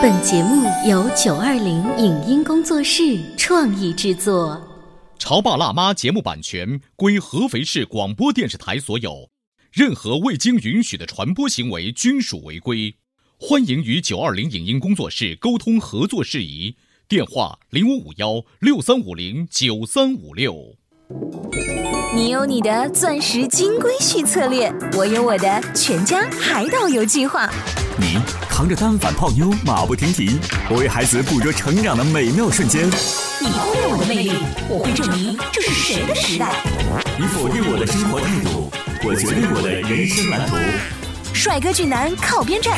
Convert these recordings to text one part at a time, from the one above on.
本节目由九二零影音工作室创意制作。《潮爸辣妈》节目版权归合肥市广播电视台所有，任何未经允许的传播行为均属违规。欢迎与九二零影音工作室沟通合作事宜，电话零五五幺六三五零九三五六。你有你的钻石金龟婿策略，我有我的全家海岛游计划。你扛着单反泡妞马不停蹄，我为孩子捕捉成长的美妙瞬间。你忽略我的魅力，我会证明这是谁的时代。你否定我的生活态度，我决定我的人生蓝图。帅哥俊男靠边站，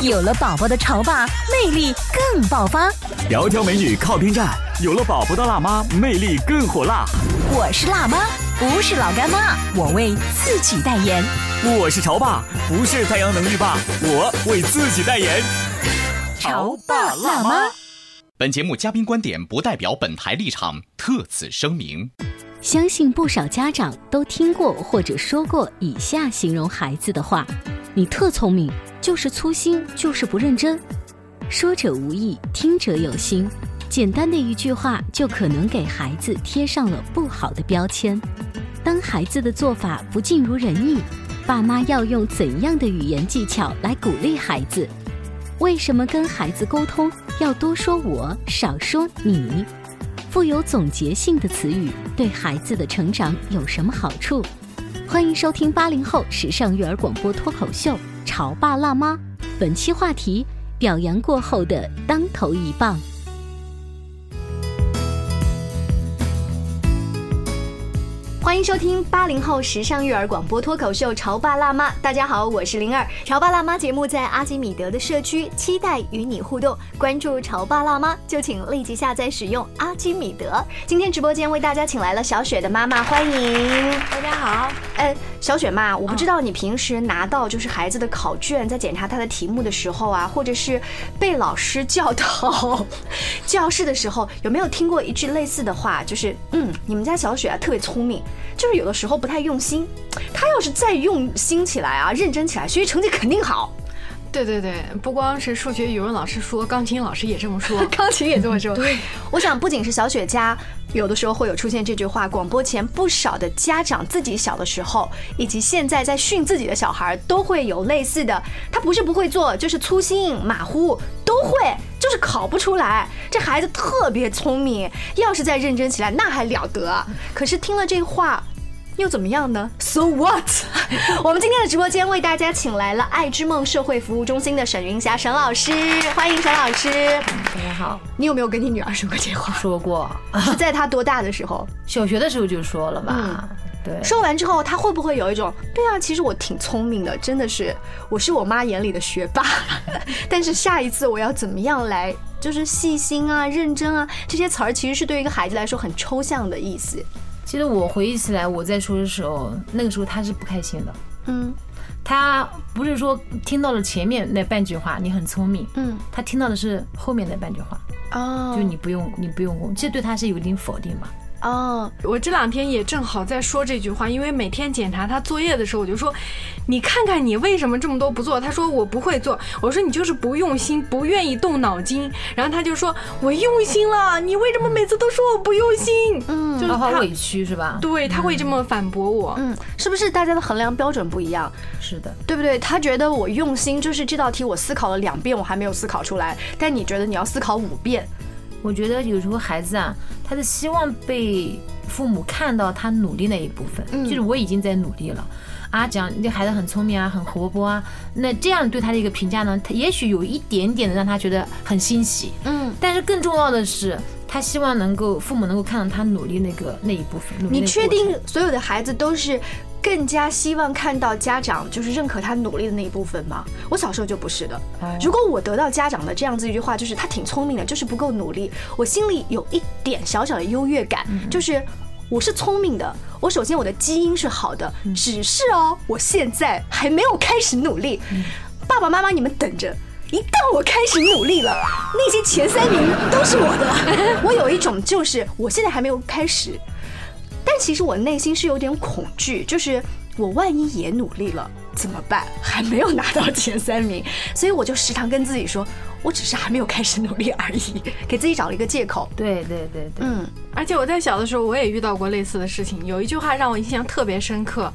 有了宝宝的潮爸魅力更爆发。窈窕美女靠边站，有了宝宝的辣妈魅力更火辣。我是辣妈，不是老干妈，我为自己代言。我是潮爸，不是太阳能浴霸，我为自己代言。潮爸辣妈。本节目嘉宾观点不代表本台立场，特此声明。相信不少家长都听过或者说过以下形容孩子的话：“你特聪明，就是粗心，就是不认真。”说者无意，听者有心。简单的一句话就可能给孩子贴上了不好的标签。当孩子的做法不尽如人意，爸妈要用怎样的语言技巧来鼓励孩子？为什么跟孩子沟通要多说我，少说你？富有总结性的词语对孩子的成长有什么好处？欢迎收听八零后时尚育儿广播脱口秀《潮爸辣妈》，本期话题：表扬过后的当头一棒。欢迎收听八零后时尚育儿广播脱口秀《潮爸辣妈》，大家好，我是灵儿。《潮爸辣妈》节目在阿基米德的社区，期待与你互动。关注《潮爸辣妈》，就请立即下载使用阿基米德。今天直播间为大家请来了小雪的妈妈，欢迎大家好。哎，小雪妈，我不知道你平时拿到就是孩子的考卷，在检查他的题目的时候啊，或者是被老师叫到教室的时候，有没有听过一句类似的话？就是嗯，你们家小雪啊，特别聪明。就是有的时候不太用心，他要是再用心起来啊，认真起来，学习成绩肯定好。对对对，不光是数学、语文老师说，钢琴老师也这么说，钢琴也这么说。对，我想不仅是小雪家，有的时候会有出现这句话，广播前不少的家长自己小的时候，以及现在在训自己的小孩，都会有类似的。他不是不会做，就是粗心马虎，都会，就是考不出来。这孩子特别聪明，要是再认真起来，那还了得。可是听了这话。又怎么样呢？So what？我们今天的直播间为大家请来了爱之梦社会服务中心的沈云霞沈老师，欢迎沈老师。大家好，你有没有跟你女儿说过这话？说过，是在她多大的时候？小学的时候就说了吧。对。说完之后，她会不会有一种，对啊，其实我挺聪明的，真的是，我是我妈眼里的学霸。但是下一次我要怎么样来，就是细心啊、认真啊，这些词儿其实是对一个孩子来说很抽象的意思。其实我回忆起来，我在说的时候，那个时候他是不开心的。嗯，他不是说听到了前面那半句话，你很聪明。嗯，他听到的是后面那半句话。哦，就你不用，你不用功，其实对他是有一定否定吧。哦，我这两天也正好在说这句话，因为每天检查他作业的时候，我就说，你看看你为什么这么多不做？他说我不会做，我说你就是不用心，不愿意动脑筋。然后他就说我用心了，你为什么每次都说我不用心？嗯，就是他委屈是吧？对他会这么反驳我。嗯，是不是大家的衡量标准不一样？是的，对不对？他觉得我用心，就是这道题我思考了两遍，我还没有思考出来，但你觉得你要思考五遍？我觉得有时候孩子啊，他是希望被父母看到他努力那一部分，就是我已经在努力了啊。讲这孩子很聪明啊，很活泼啊，那这样对他的一个评价呢，他也许有一点点的让他觉得很欣喜。嗯，但是更重要的是，他希望能够父母能够看到他努力那个那一部分。你确定所有的孩子都是？更加希望看到家长就是认可他努力的那一部分吗？我小时候就不是的。如果我得到家长的这样子一句话，就是他挺聪明的，就是不够努力，我心里有一点小小的优越感，就是我是聪明的。我首先我的基因是好的，只是哦，我现在还没有开始努力。爸爸妈妈，你们等着，一旦我开始努力了，那些前三名都是我的。我有一种就是我现在还没有开始。其实我内心是有点恐惧，就是我万一也努力了怎么办？还没有拿到前三名，所以我就时常跟自己说，我只是还没有开始努力而已，给自己找了一个借口。对对对对，嗯，而且我在小的时候，我也遇到过类似的事情。有一句话让我印象特别深刻，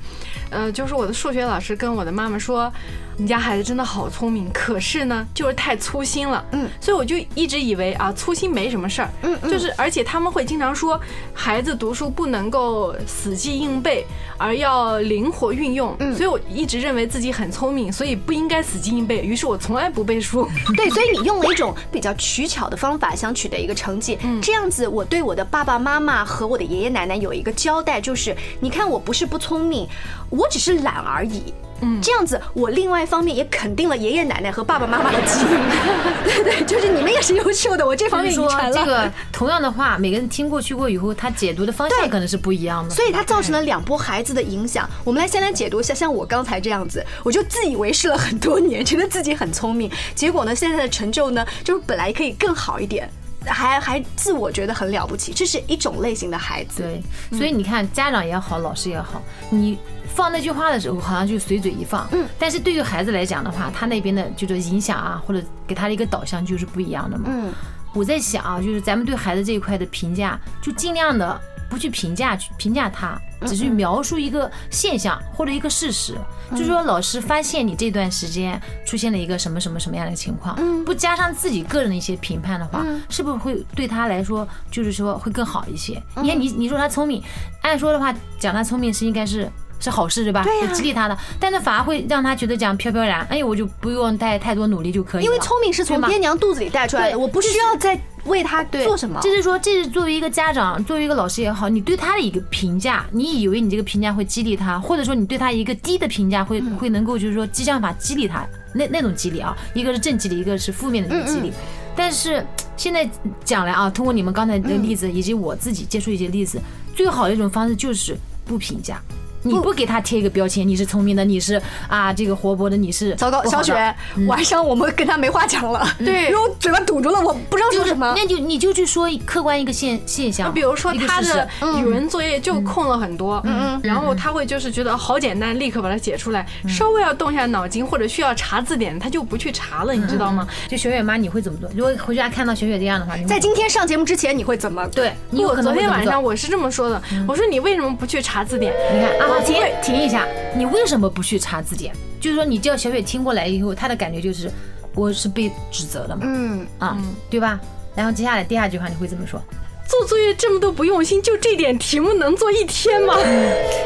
呃，就是我的数学老师跟我的妈妈说：“你家孩子真的好聪明，可是呢，就是太粗心了。”嗯，所以我就一直以为啊，粗心没什么事儿。嗯嗯就是而且他们会经常说，孩子读书不能够死记硬背，而要灵活运用。嗯所以我一直认为自己很聪明，所以不应该死记硬背。于是我从来不背书。对，所以你用了一种比较取巧的方法，想取得一个成绩。这样子，我对我的爸爸妈妈和我的爷爷奶奶有一个交代，就是你看，我不是不聪明，我只是懒而已。嗯，这样子，我另外一方面也肯定了爷爷奶奶和爸爸妈妈的基因。对对，就是你们也是优秀的，我这方面遗传了。这个同样的话，每个人听过去过以后，他解读的方向可能是不一样的。所以它造成了两波孩子的影响。我们来先来解读一下，像我刚才这样子，我就自以为是了很多年，觉得自己很聪明，结果呢，现在的成就呢，就是本来可以更好一点，还还自我觉得很了不起，这是一种类型的孩子。对，所以你看，家长也好，老师也好，你放那句话的时候，好像就随嘴一放。嗯。但是对于孩子来讲的话，他那边的就是影响啊，或者给他的一个导向就是不一样的嘛。嗯。我在想啊，就是咱们对孩子这一块的评价，就尽量的不去评价去评价他，只去描述一个现象或者一个事实。就是说，老师发现你这段时间出现了一个什么什么什么样的情况，不加上自己个人的一些评判的话，是不是会对他来说，就是说会更好一些？你看，你你说他聪明，按说的话讲他聪明是应该是。是好事对吧？会激励他的，但是反而会让他觉得这样飘飘然，哎，我就不用太太多努力就可以了。因为聪明是从爹娘肚子里带出来的，我不需要再为他做什么。这是说，这是作为一个家长，作为一个老师也好，你对他的一个评价，你以为你这个评价会激励他，或者说你对他一个低的评价会会能够就是说激将法激励他，那那种激励啊，一个是正激励，一个是负面的一个激励。但是现在讲来啊，通过你们刚才的例子，以及我自己接触一些例子，最好的一种方式就是不评价。你不给他贴一个标签，你是聪明的，你是啊这个活泼的，你是糟糕，小雪，晚上我们跟他没话讲了，对因为我嘴巴堵住了，我不知道说什么。那就你就去说客观一个现现象，比如说他的语文作业就空了很多，嗯嗯然后他会就是觉得好简单，立刻把它写出来。稍微要动一下脑筋或者需要查字典，他就不去查了，你知道吗？就小雪妈，你会怎么做？如果回家看到小雪这样的话，你在今天上节目之前，你会怎么？对我昨天晚上我是这么说的，我说你为什么不去查字典？你看啊，停我不会停一下，你为什么不去查字典？就是说你叫小雪听过来以后，她的感觉就是我是被指责的嘛，嗯，啊，对吧？然后接下来第二句话你会这么说？做作业这么多不用心，就这点题目能做一天吗？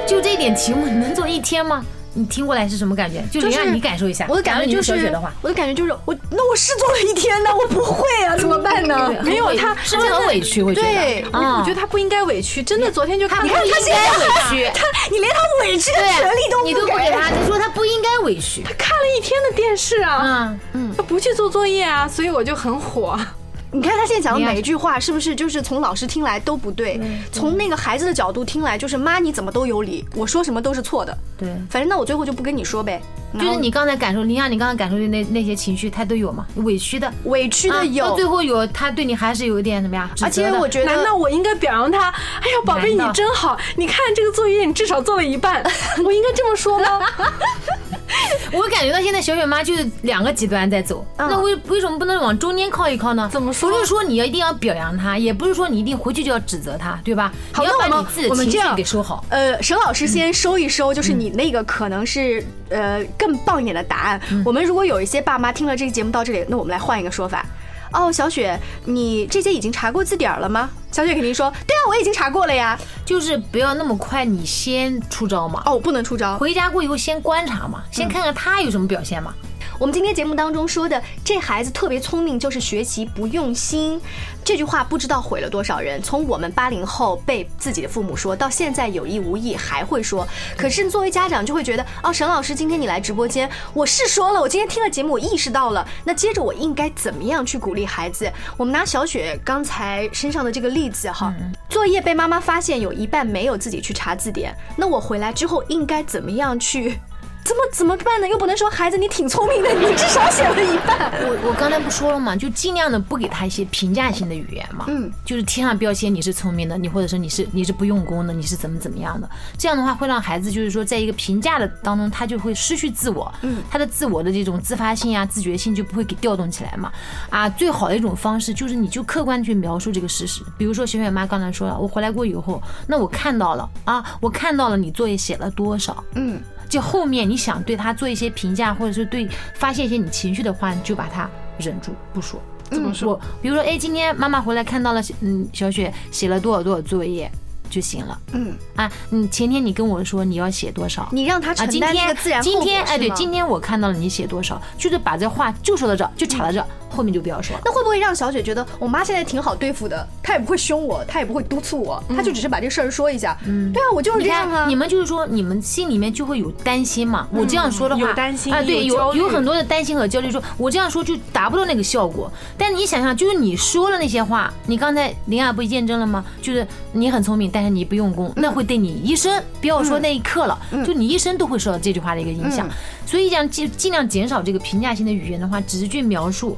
就这点题目能做一天吗？你听过来是什么感觉？就让你感受一下。我的感觉就是我的感觉就是我，那我是做了一天呢，我不会啊，怎么办呢？没有他是很委屈？我觉得对啊我觉得他不应该委屈，真的，昨天就看你到看他现在委屈，他，你连他委屈的权利都你都不给他，你说他不应该委屈。他看了一天的电视啊，嗯，他不去做作业啊，所以我就很火。你看他现在讲的每一句话，是不是就是从老师听来都不对？从那个孩子的角度听来，就是妈你怎么都有理，我说什么都是错的。对。反正那我最后就不跟你说呗。就是你刚才感受，你像你刚才感受的那那些情绪，他都有嘛？委屈的，委屈的有到最，后有他对你还是有一点什么呀？而且我觉觉得难道我应该表扬他？哎呀，宝贝，你真好！你看这个作业，你至少做了一半，我应该这么说吗？我感觉到现在小雪妈就是两个极端在走，嗯那为为什么不能往中间靠一靠呢？怎么说不是说你要一定要表扬她，也不是说你一定回去就要指责她，对吧？好，你要把那我们你自己的情绪我们这样给收好。呃，沈老师先收一收，就是你那个可能是呃更棒一点的答案。我们如果有一些爸妈听了这个节目到这里，那我们来换一个说法。哦，小雪，你这些已经查过字典儿了吗？小雪肯定说，对啊，我已经查过了呀。就是不要那么快，你先出招嘛。哦，不能出招。回家过以后先观察嘛，先看看他有什么表现嘛。我们今天节目当中说的，这孩子特别聪明，就是学习不用心。这句话不知道毁了多少人。从我们八零后被自己的父母说到现在有意无意还会说，可是作为家长就会觉得，哦，沈老师今天你来直播间，我是说了，我今天听了节目，我意识到了，那接着我应该怎么样去鼓励孩子？我们拿小雪刚才身上的这个例子哈，作业被妈妈发现有一半没有自己去查字典，那我回来之后应该怎么样去？怎么怎么办呢？又不能说孩子你挺聪明的，你至少写了一半。我我刚才不说了吗？就尽量的不给他一些评价性的语言嘛，嗯，就是贴上标签，你是聪明的，你或者说你是你是不用功的，你是怎么怎么样的？这样的话会让孩子就是说在一个评价的当中，他就会失去自我，嗯，他的自我的这种自发性啊、自觉性就不会给调动起来嘛。啊，最好的一种方式就是你就客观去描述这个事实，比如说小雪妈刚才说了，我回来过以后，那我看到了啊，我看到了你作业写了多少，嗯。就后面你想对他做一些评价，或者是对发泄一些你情绪的话，你就把他忍住不说。怎么说？比如说，哎，今天妈妈回来看到了，嗯，小雪写了多少多少作业就行了。嗯啊，你前天你跟我说你要写多少，你让他承担那个自然今天哎，对，今天我看到了你写多少，就是把这话就说到这，就卡到这。后面就不要说了。那会不会让小雪觉得我妈现在挺好对付的？她也不会凶我，她也不会督促我，她就只是把这事儿说一下。嗯，对啊，我就是这样啊。你们就是说，你们心里面就会有担心嘛？我这样说的话，有担心啊，对，有有很多的担心和焦虑，说我这样说就达不到那个效果。但你想想，就是你说了那些话，你刚才林雅不验证了吗？就是你很聪明，但是你不用功，那会对你一生，不要说那一刻了，就你一生都会受到这句话的一个影响。所以讲尽尽量减少这个评价性的语言的话，只是去描述。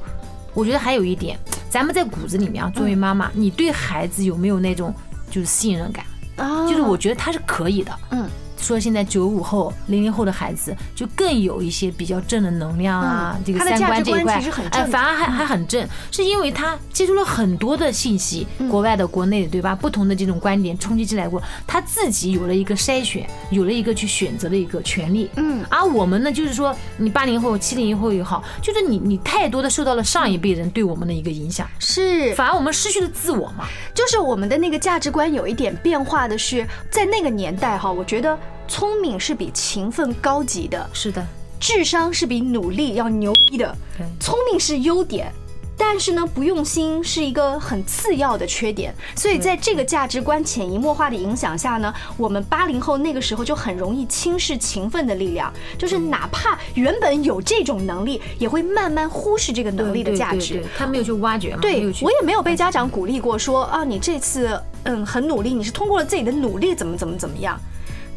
我觉得还有一点，咱们在骨子里面啊，作为妈妈，你对孩子有没有那种就是信任感？啊，就是我觉得他是可以的。嗯。说现在九五后、零零后的孩子就更有一些比较正的能量啊，这个三观这一块，哎，反而还还很正，是因为他接触了很多的信息，国外的、国内的，对吧？不同的这种观点冲击进来过，他自己有了一个筛选，有了一个去选择的一个权利。嗯，而我们呢，就是说，你八零后、七零后也好，就是你你太多的受到了上一辈人对我们的一个影响，是，反而我们失去了自我嘛。就是我们的那个价值观有一点变化的是，在那个年代哈，我觉得。聪明是比勤奋高级的，是的；智商是比努力要牛逼的。聪明是优点，但是呢，不用心是一个很次要的缺点。所以在这个价值观潜移默化的影响下呢，我们八零后那个时候就很容易轻视勤奋的力量，就是哪怕原本有这种能力，也会慢慢忽视这个能力的价值。他没有去挖掘，对我也没有被家长鼓励过，说啊，你这次嗯很努力，你是通过了自己的努力，怎么怎么怎么样。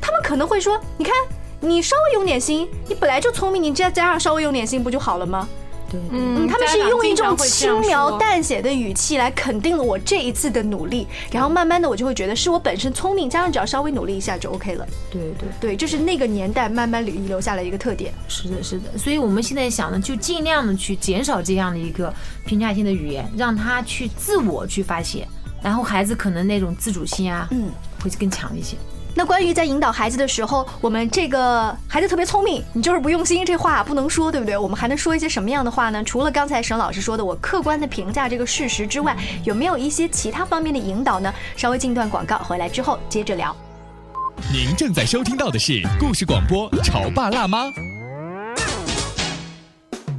他们可能会说：“你看，你稍微用点心，你本来就聪明，你再加上稍微用点心，不就好了吗？”对，嗯，他们是用一种轻描淡写的语气来肯定了我这一次的努力，然后慢慢的我就会觉得是我本身聪明，加上只要稍微努力一下就 OK 了。对对对，这是那个年代慢慢遗留下来一个特点。是的，是的，所以我们现在想呢，就尽量的去减少这样的一个评价性的语言，让他去自我去发泄，然后孩子可能那种自主性啊，嗯，会更强一些。那关于在引导孩子的时候，我们这个孩子特别聪明，你就是不用心，这话不能说，对不对？我们还能说一些什么样的话呢？除了刚才沈老师说的，我客观的评价这个事实之外，有没有一些其他方面的引导呢？稍微进段广告，回来之后接着聊。您正在收听到的是故事广播《潮爸辣妈》。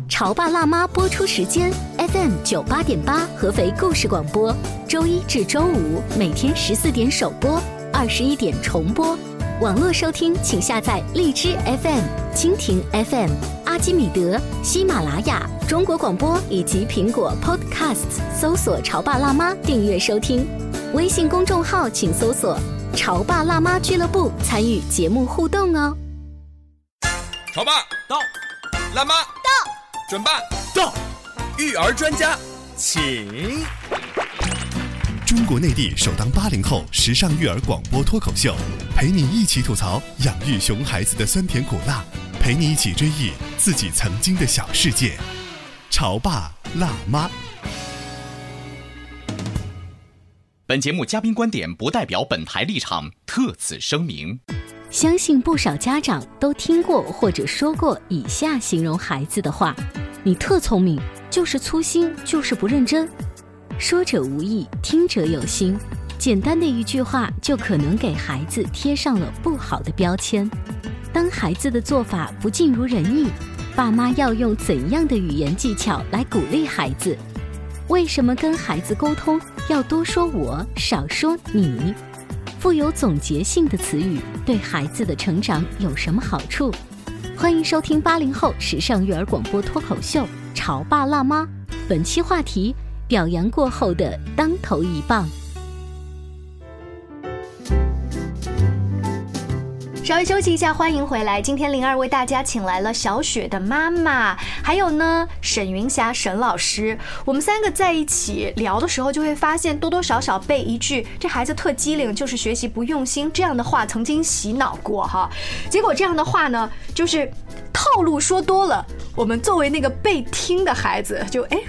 潮爸辣妈播出时间：FM 九八点八，合肥故事广播，周一至周五每天十四点首播。二十一点重播，网络收听请下载荔枝 FM、蜻蜓 FM、阿基米德、喜马拉雅、中国广播以及苹果 Podcasts，搜索“潮爸辣妈”订阅收听。微信公众号请搜索“潮爸辣妈俱乐部”，参与节目互动哦。潮爸到，辣妈到，准爸到，育儿专家请。中国内地首档八零后时尚育儿广播脱口秀，陪你一起吐槽养育熊孩子的酸甜苦辣，陪你一起追忆自己曾经的小世界。潮爸辣妈。本节目嘉宾观点不代表本台立场，特此声明。相信不少家长都听过或者说过以下形容孩子的话：你特聪明，就是粗心，就是不认真。说者无意，听者有心。简单的一句话，就可能给孩子贴上了不好的标签。当孩子的做法不尽如人意，爸妈要用怎样的语言技巧来鼓励孩子？为什么跟孩子沟通要多说我，少说你？富有总结性的词语对孩子的成长有什么好处？欢迎收听八零后时尚育儿广播脱口秀《潮爸辣妈》，本期话题。表扬过后的当头一棒。稍微休息一下，欢迎回来。今天灵儿为大家请来了小雪的妈妈，还有呢沈云霞沈老师。我们三个在一起聊的时候，就会发现多多少少被一句“这孩子特机灵，就是学习不用心”这样的话曾经洗脑过哈。结果这样的话呢，就是套路说多了，我们作为那个被听的孩子，就哎。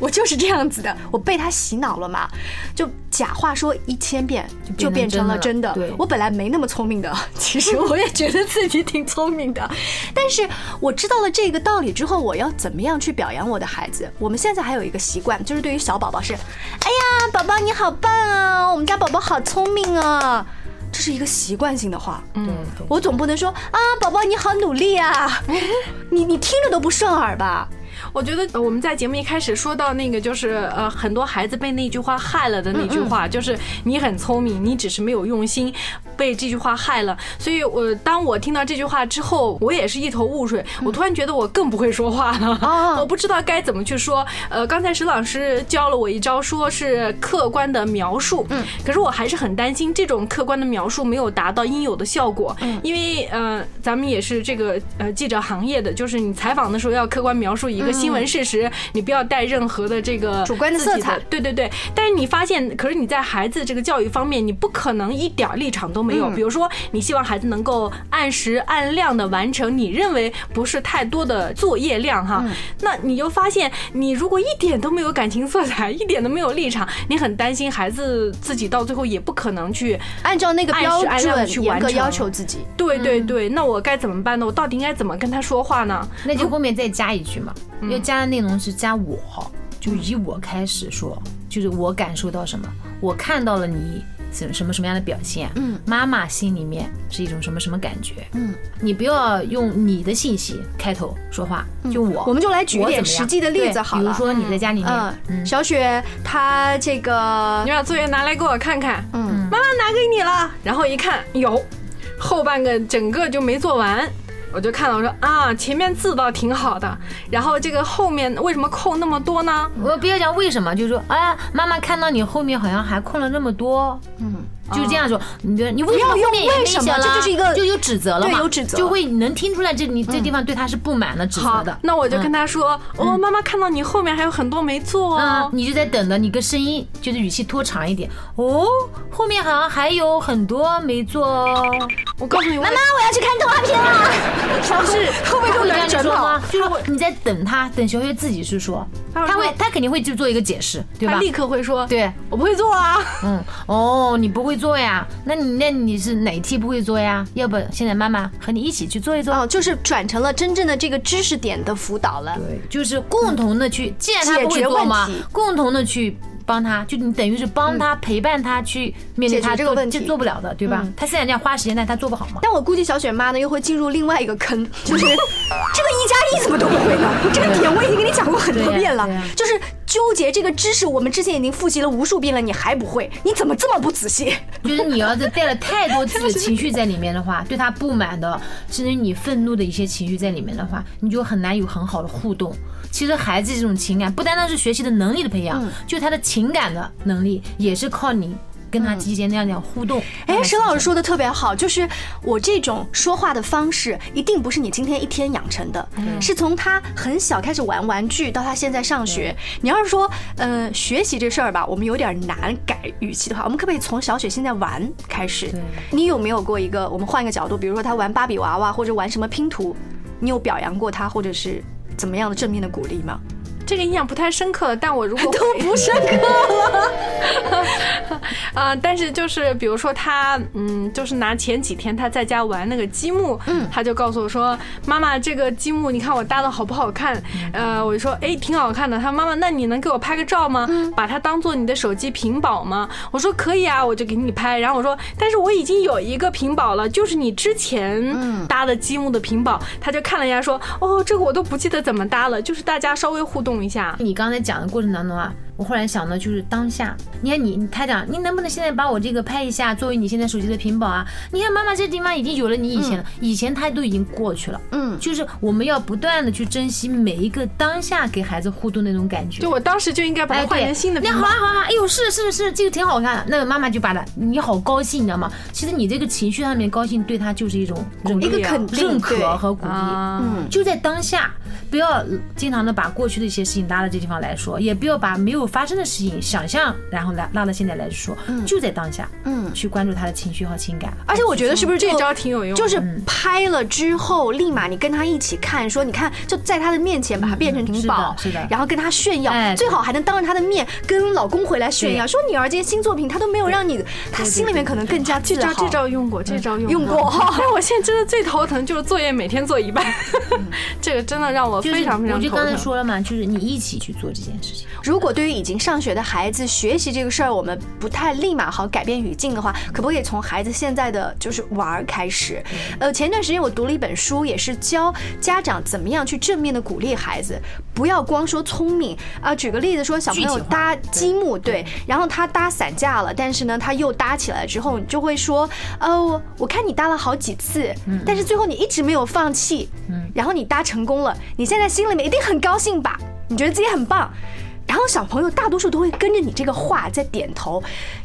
我就是这样子的，我被他洗脑了嘛，就假话说一千遍就变成了真的。我本来没那么聪明的，其实我也觉得自己挺聪明的，但是我知道了这个道理之后，我要怎么样去表扬我的孩子？我们现在还有一个习惯，就是对于小宝宝是，哎呀，宝宝你好棒啊，我们家宝宝好聪明啊，这是一个习惯性的话。嗯，我总不能说啊，宝宝你好努力啊，你你听着都不顺耳吧？我觉得我们在节目一开始说到那个，就是呃，很多孩子被那句话害了的那句话，就是你很聪明，你只是没有用心，被这句话害了。所以，我当我听到这句话之后，我也是一头雾水。我突然觉得我更不会说话了，我不知道该怎么去说。呃，刚才石老师教了我一招，说是客观的描述。嗯，可是我还是很担心这种客观的描述没有达到应有的效果。嗯，因为呃，咱们也是这个呃记者行业的，就是你采访的时候要客观描述一个。新闻事实，你不要带任何的这个主观的色彩。对对对，但是你发现，可是你在孩子这个教育方面，你不可能一点立场都没有。比如说，你希望孩子能够按时按量的完成你认为不是太多的作业量哈，那你就发现，你如果一点都没有感情色彩，一点都没有立场，你很担心孩子自己到最后也不可能去按照那个标准去完成要求自己。对对对，那我该怎么办呢？我到底应该怎么跟他说话呢？那就后面再加一句嘛。要加的内容是加我，就以我开始说，就是我感受到什么，我看到了你什什么什么样的表现，嗯，妈妈心里面是一种什么什么感觉，嗯，你不要用你的信息开头说话，就我，我们就来举点实际的例子好了，比如说你在家里面，嗯，小雪她这个，你把作业拿来给我看看，嗯，妈妈拿给你了，然后一看有，后半个整个就没做完。我就看到我说啊，前面字倒挺好的，然后这个后面为什么空那么多呢？我不要讲为什么，就是说，啊，妈妈看到你后面好像还空了那么多，嗯。就这样说，你觉得你为什么后面为什么这就是一个就有指责了嘛？有指责，就会能听出来这你这地方对他是不满的指责的。那我就跟他说，哦，妈妈看到你后面还有很多没做哦，你就在等着，你个声音就是语气拖长一点。哦，后面好像还有很多没做哦。我告诉你，妈妈，我要去看动画片了。不是后面就来说吗？就是你在等他，等小月自己去说，他会他肯定会去做一个解释，对吧？他立刻会说，对我不会做啊。嗯，哦，你不会做呀？那你那你是哪题不会做呀？要不现在妈妈和你一起去做一做？哦，就是转成了真正的这个知识点的辅导了。对，就是共同的去，既然他不会做嘛，共同的去帮他，就你等于是帮他陪伴他去面对他这个问题，做不了的，对吧？他现在这样花时间，但他做不好嘛。但我估计小雪妈呢又会进入另外一个坑，就是 这个一加一怎么都不会呢？这个点我已经跟你讲过很多遍了，就是。纠结这个知识，我们之前已经复习了无数遍了，你还不会？你怎么这么不仔细？就是你要是带了太多自己情绪在里面的话，对他不满的，甚至你愤怒的一些情绪在里面的话，你就很难有很好的互动。其实孩子这种情感，不单单是学习的能力的培养，就他的情感的能力，也是靠你。跟他之间那样那样互动，哎，沈老师说的特别好，就是我这种说话的方式，一定不是你今天一天养成的，是从他很小开始玩玩具到他现在上学。你要是说，嗯，学习这事儿吧，我们有点难改语气的话，我们可不可以从小雪现在玩开始？你有没有过一个？我们换一个角度，比如说他玩芭比娃娃或者玩什么拼图，你有表扬过他，或者是怎么样的正面的鼓励吗？这个印象不太深刻，但我如果 都不深刻了，啊，但是就是比如说他，嗯，就是拿前几天他在家玩那个积木，嗯，他就告诉我说，妈妈，这个积木你看我搭的好不好看？呃，我就说，哎，挺好看的。他说，妈妈，那你能给我拍个照吗？把它当做你的手机屏保吗？我说可以啊，我就给你拍。然后我说，但是我已经有一个屏保了，就是你之前搭的积木的屏保。他就看了一下，说，哦，这个我都不记得怎么搭了，就是大家稍微互动。一下，你刚才讲的过程当中啊。我后来想到就是当下，你看你他讲，你能不能现在把我这个拍一下，作为你现在手机的屏保啊？你看妈妈这地方已经有了你以前了，以前他都已经过去了。嗯，就是我们要不断的去珍惜每一个当下给孩子互动那种感觉。就我当时就应该把它换成新的。那好啊好啊，哎呦是是是，这个挺好看的。那个妈妈就把它，你好高兴，你知道吗？其实你这个情绪上面高兴，对他就是一种认一个肯定认可和鼓励。嗯，就在当下，不要经常的把过去的一些事情拉到这地方来说，也不要把没有发生的事情想象，然后拉拉到现在来说，就在当下，嗯。去关注他的情绪和情感。而且我觉得是不是这招挺有用的。就是拍了之后，立马你跟他一起看，说你看就在他的面前把它变成屏保，是的然后跟他炫耀，哎最好还能当着他的面跟老公回来炫耀，说女儿今天新作品，他都没有让你，他心里面可能更加自豪。这招这招用过，这招用用过。但 我现在真的最头疼就是作业每天做一半，这个真的让我就是非常非常我就刚才。说了嘛，就是你一起去做这件事情。如果对于已经上学的孩子，学习这个事儿，我们不太立马好改变语境的话，可不可以从孩子现在的就是玩儿开始？呃，前段时间我读了一本书，也是教家长怎么样去正面的鼓励孩子，不要光说聪明啊、举个例子说，小朋友搭积木，对，然后他搭散架了，但是呢，他又搭起来了之后，你就会说，哦，我我看你搭了好几次，但是最后你一直没有放弃，然后你搭成功了，你现在心里面一定很高兴吧？你觉得自己很棒。然后小朋友大多数都会跟着你这个话在点头。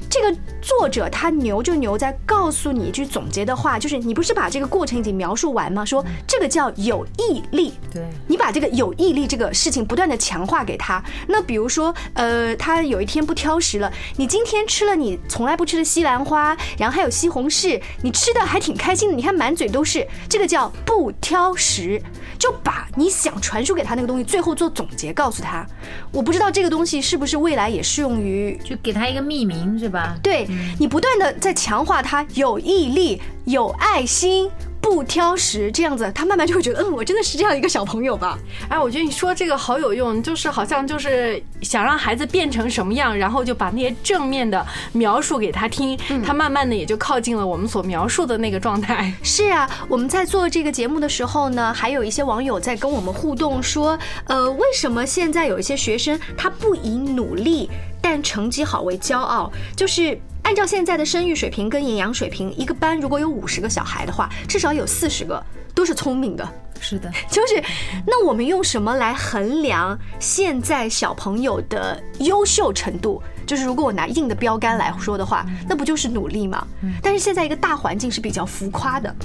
这个作者他牛就牛在告诉你一句总结的话，就是你不是把这个过程已经描述完吗？说这个叫有毅力。对你把这个有毅力这个事情不断的强化给他。那比如说，呃，他有一天不挑食了，你今天吃了你从来不吃的西兰花，然后还有西红柿，你吃的还挺开心的，你看满嘴都是，这个叫不挑食。就把你想传输给他那个东西，最后做总结告诉他。我不知道这个东西是不是未来也适用于就给他一个命名是吧？对你不断的在强化他有毅力、有爱心、不挑食，这样子，他慢慢就会觉得，嗯，我真的是这样一个小朋友吧。哎，我觉得你说这个好有用，就是好像就是想让孩子变成什么样，然后就把那些正面的描述给他听，他慢慢的也就靠近了我们所描述的那个状态。是啊，我们在做这个节目的时候呢，还有一些网友在跟我们互动说，呃，为什么现在有一些学生他不以努力但成绩好为骄傲？就是按照现在的生育水平跟营养水平，一个班如果有五十个小孩的话，至少有四十个都是聪明的。是的，就是，那我们用什么来衡量现在小朋友的优秀程度？就是如果我拿硬的标杆来说的话，那不就是努力吗？但是现在一个大环境是比较浮夸的。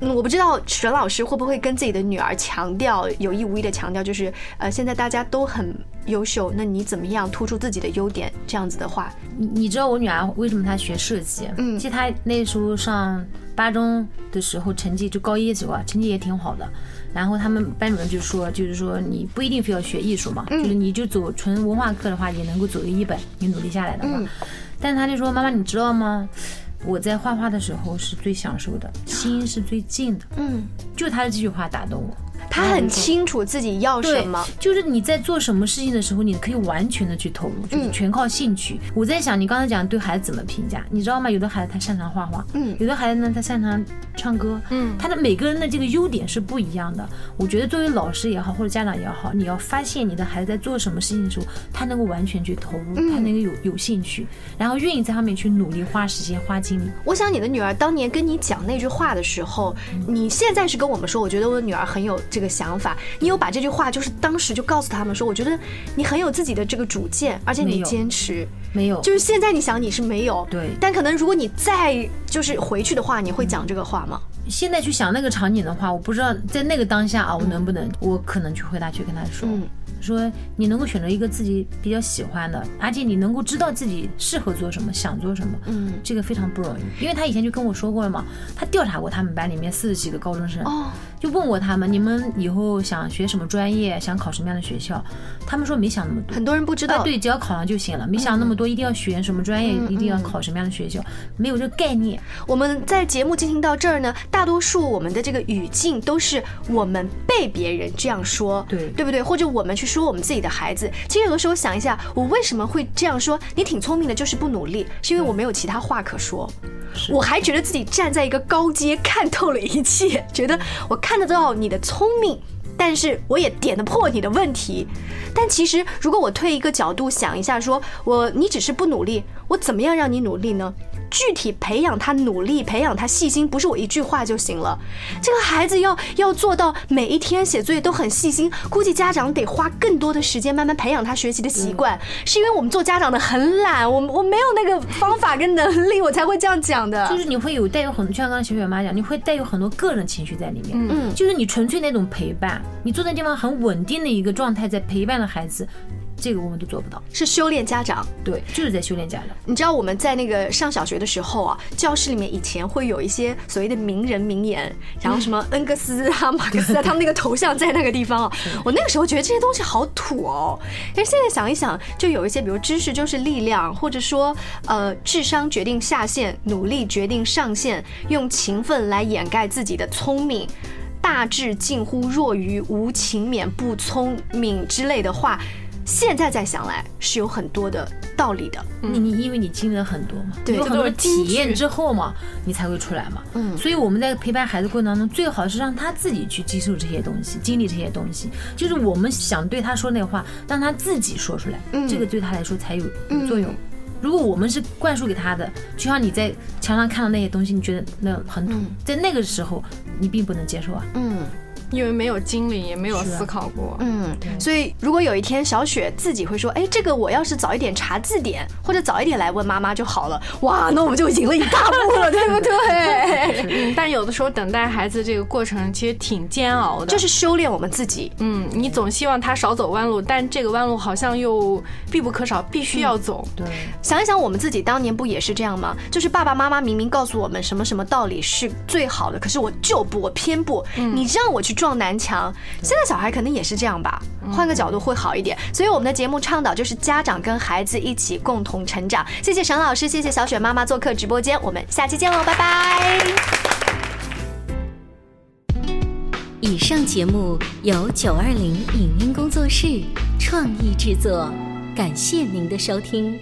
嗯，我不知道沈老师会不会跟自己的女儿强调，有意无意的强调，就是呃，现在大家都很优秀，那你怎么样突出自己的优点？这样子的话，你你知道我女儿为什么她学设计？嗯其实她那时候上八中的时候，成绩就高一的时候啊，成绩也挺好的。然后他们班主任就说，就是说你不一定非要学艺术嘛，就是你就走纯文化课的话，也能够走个一本，你努力下来的话。但是他就说，妈妈你知道吗？我在画画的时候是最享受的，心是最静的。嗯，就他的这句话打动我。他很清楚自己要什么。，就是你在做什么事情的时候，你可以完全的去投入，就是全靠兴趣。我在想，你刚才讲对孩子怎么评价，你知道吗？有的孩子他擅长画画，嗯有的孩子呢他擅长唱歌，嗯他的每个人的这个优点是不一样的。我觉得作为老师也好，或者家长也好，你要发现你的孩子在做什么事情的时候，他能够完全去投入，他能够有有兴趣，然后愿意在上面去努力花时间花精力。我想你的女儿当年跟你讲那句话的时候，你现在是跟我们说，我觉得我的女儿很有这个想法。你有把这句话，就是当时就告诉他们说，我觉得你很有自己的这个主见，而且你坚持。没有，就是现在你想你是没有，对但可能如果你再就是回去的话，你会讲这个话吗？现在去想那个场景的话，我不知道在那个当下啊，我能不能，我可能去回答去跟他说，嗯说你能够选择一个自己比较喜欢的，而且你能够知道自己适合做什么，想做什么，嗯这个非常不容易。因为他以前就跟我说过了嘛，他调查过他们班里面四十几个高中生，哦，就问过他们，你们以后想学什么专业，想考什么样的学校，他们说没想那么多，很多人不知啊，道。对，只要考上就行了，没想那么多，一定要学什么专业，一定要考什么样的学校，没有这个概念。我们在节目进行到这儿呢，大多数我们的这个语境都是我们被别人这样说，对对不对？或者我们去说我们自己的孩子。其实有的时候想一下，我为什么会这样说？你挺聪明的，就是不努力，是因为我没有其他话可说。我还觉得自己站在一个高阶，看透了一切，觉得我看得到你的聪明。但是我也点得破你的问题。但其实，如果我退一个角度想一下，说我你只是不努力，我怎么样让你努力呢？具体培养他努力，培养他细心，不是我一句话就行了。这个孩子要要做到每一天写作业都很细心，估计家长得花更多的时间慢慢培养他学习的习惯。是因为我们做家长的很懒，我我没有那个方法跟能力，我才会这样讲的。就是你会有带有很多，就像刚刚小雪妈讲，你会带有很多个人情绪在里面。嗯，就是你纯粹那种陪伴，你坐在地方很稳定的一个状态，在陪伴的孩子。这个我们都做不到，是修炼家长，对，就是在修炼家长。你知道我们在那个上小学的时候啊，教室里面以前会有一些所谓的名人名言，然后什么恩格斯啊、马克思啊，他们那个头像在那个地方啊。我那个时候觉得这些东西好土哦，但是现在想一想，就有一些，比如知识就是力量，或者说呃，智商决定下限，努力决定上限，用勤奋来掩盖自己的聪明，大致近乎弱于，无勤勉不聪明之类的话。现在再想来是有很多的道理的，你你因为你经历了很多嘛，有很多体验之后嘛，你才会出来嘛。嗯，所以我们在陪伴孩子过程当中，最好是让他自己去接受这些东西，经历这些东西。就是我们想对他说那话，让他自己说出来，这个对他来说才有作用。如果我们是灌输给他的，就像你在墙上看到那些东西，你觉得那很土，在那个时候你并不能接受啊。嗯。因为没有经历，也没有思考过，嗯，所以如果有一天小雪自己会说，哎，这个我要是早一点查字典，或者早一点来问妈妈就好了，哇，那我们就赢了一大步了，对不对？但有的时候等待孩子这个过程其实挺煎熬的，就是修炼我们自己。嗯，你总希望他少走弯路，但这个弯路好像又必不可少，必须要走。对，想一想我们自己当年不也是这样吗？就是爸爸妈妈明明告诉我们什么什么道理是最好的，可是我就不，我偏不，你让我去。撞南墙，现在小孩可能也是这样吧，换个角度会好一点。所以我们的节目倡导就是家长跟孩子一起共同成长。谢谢沈老师，谢谢小雪妈妈做客直播间，我们下期见喽，拜拜。以上节目由九二零影音工作室创意制作，感谢您的收听。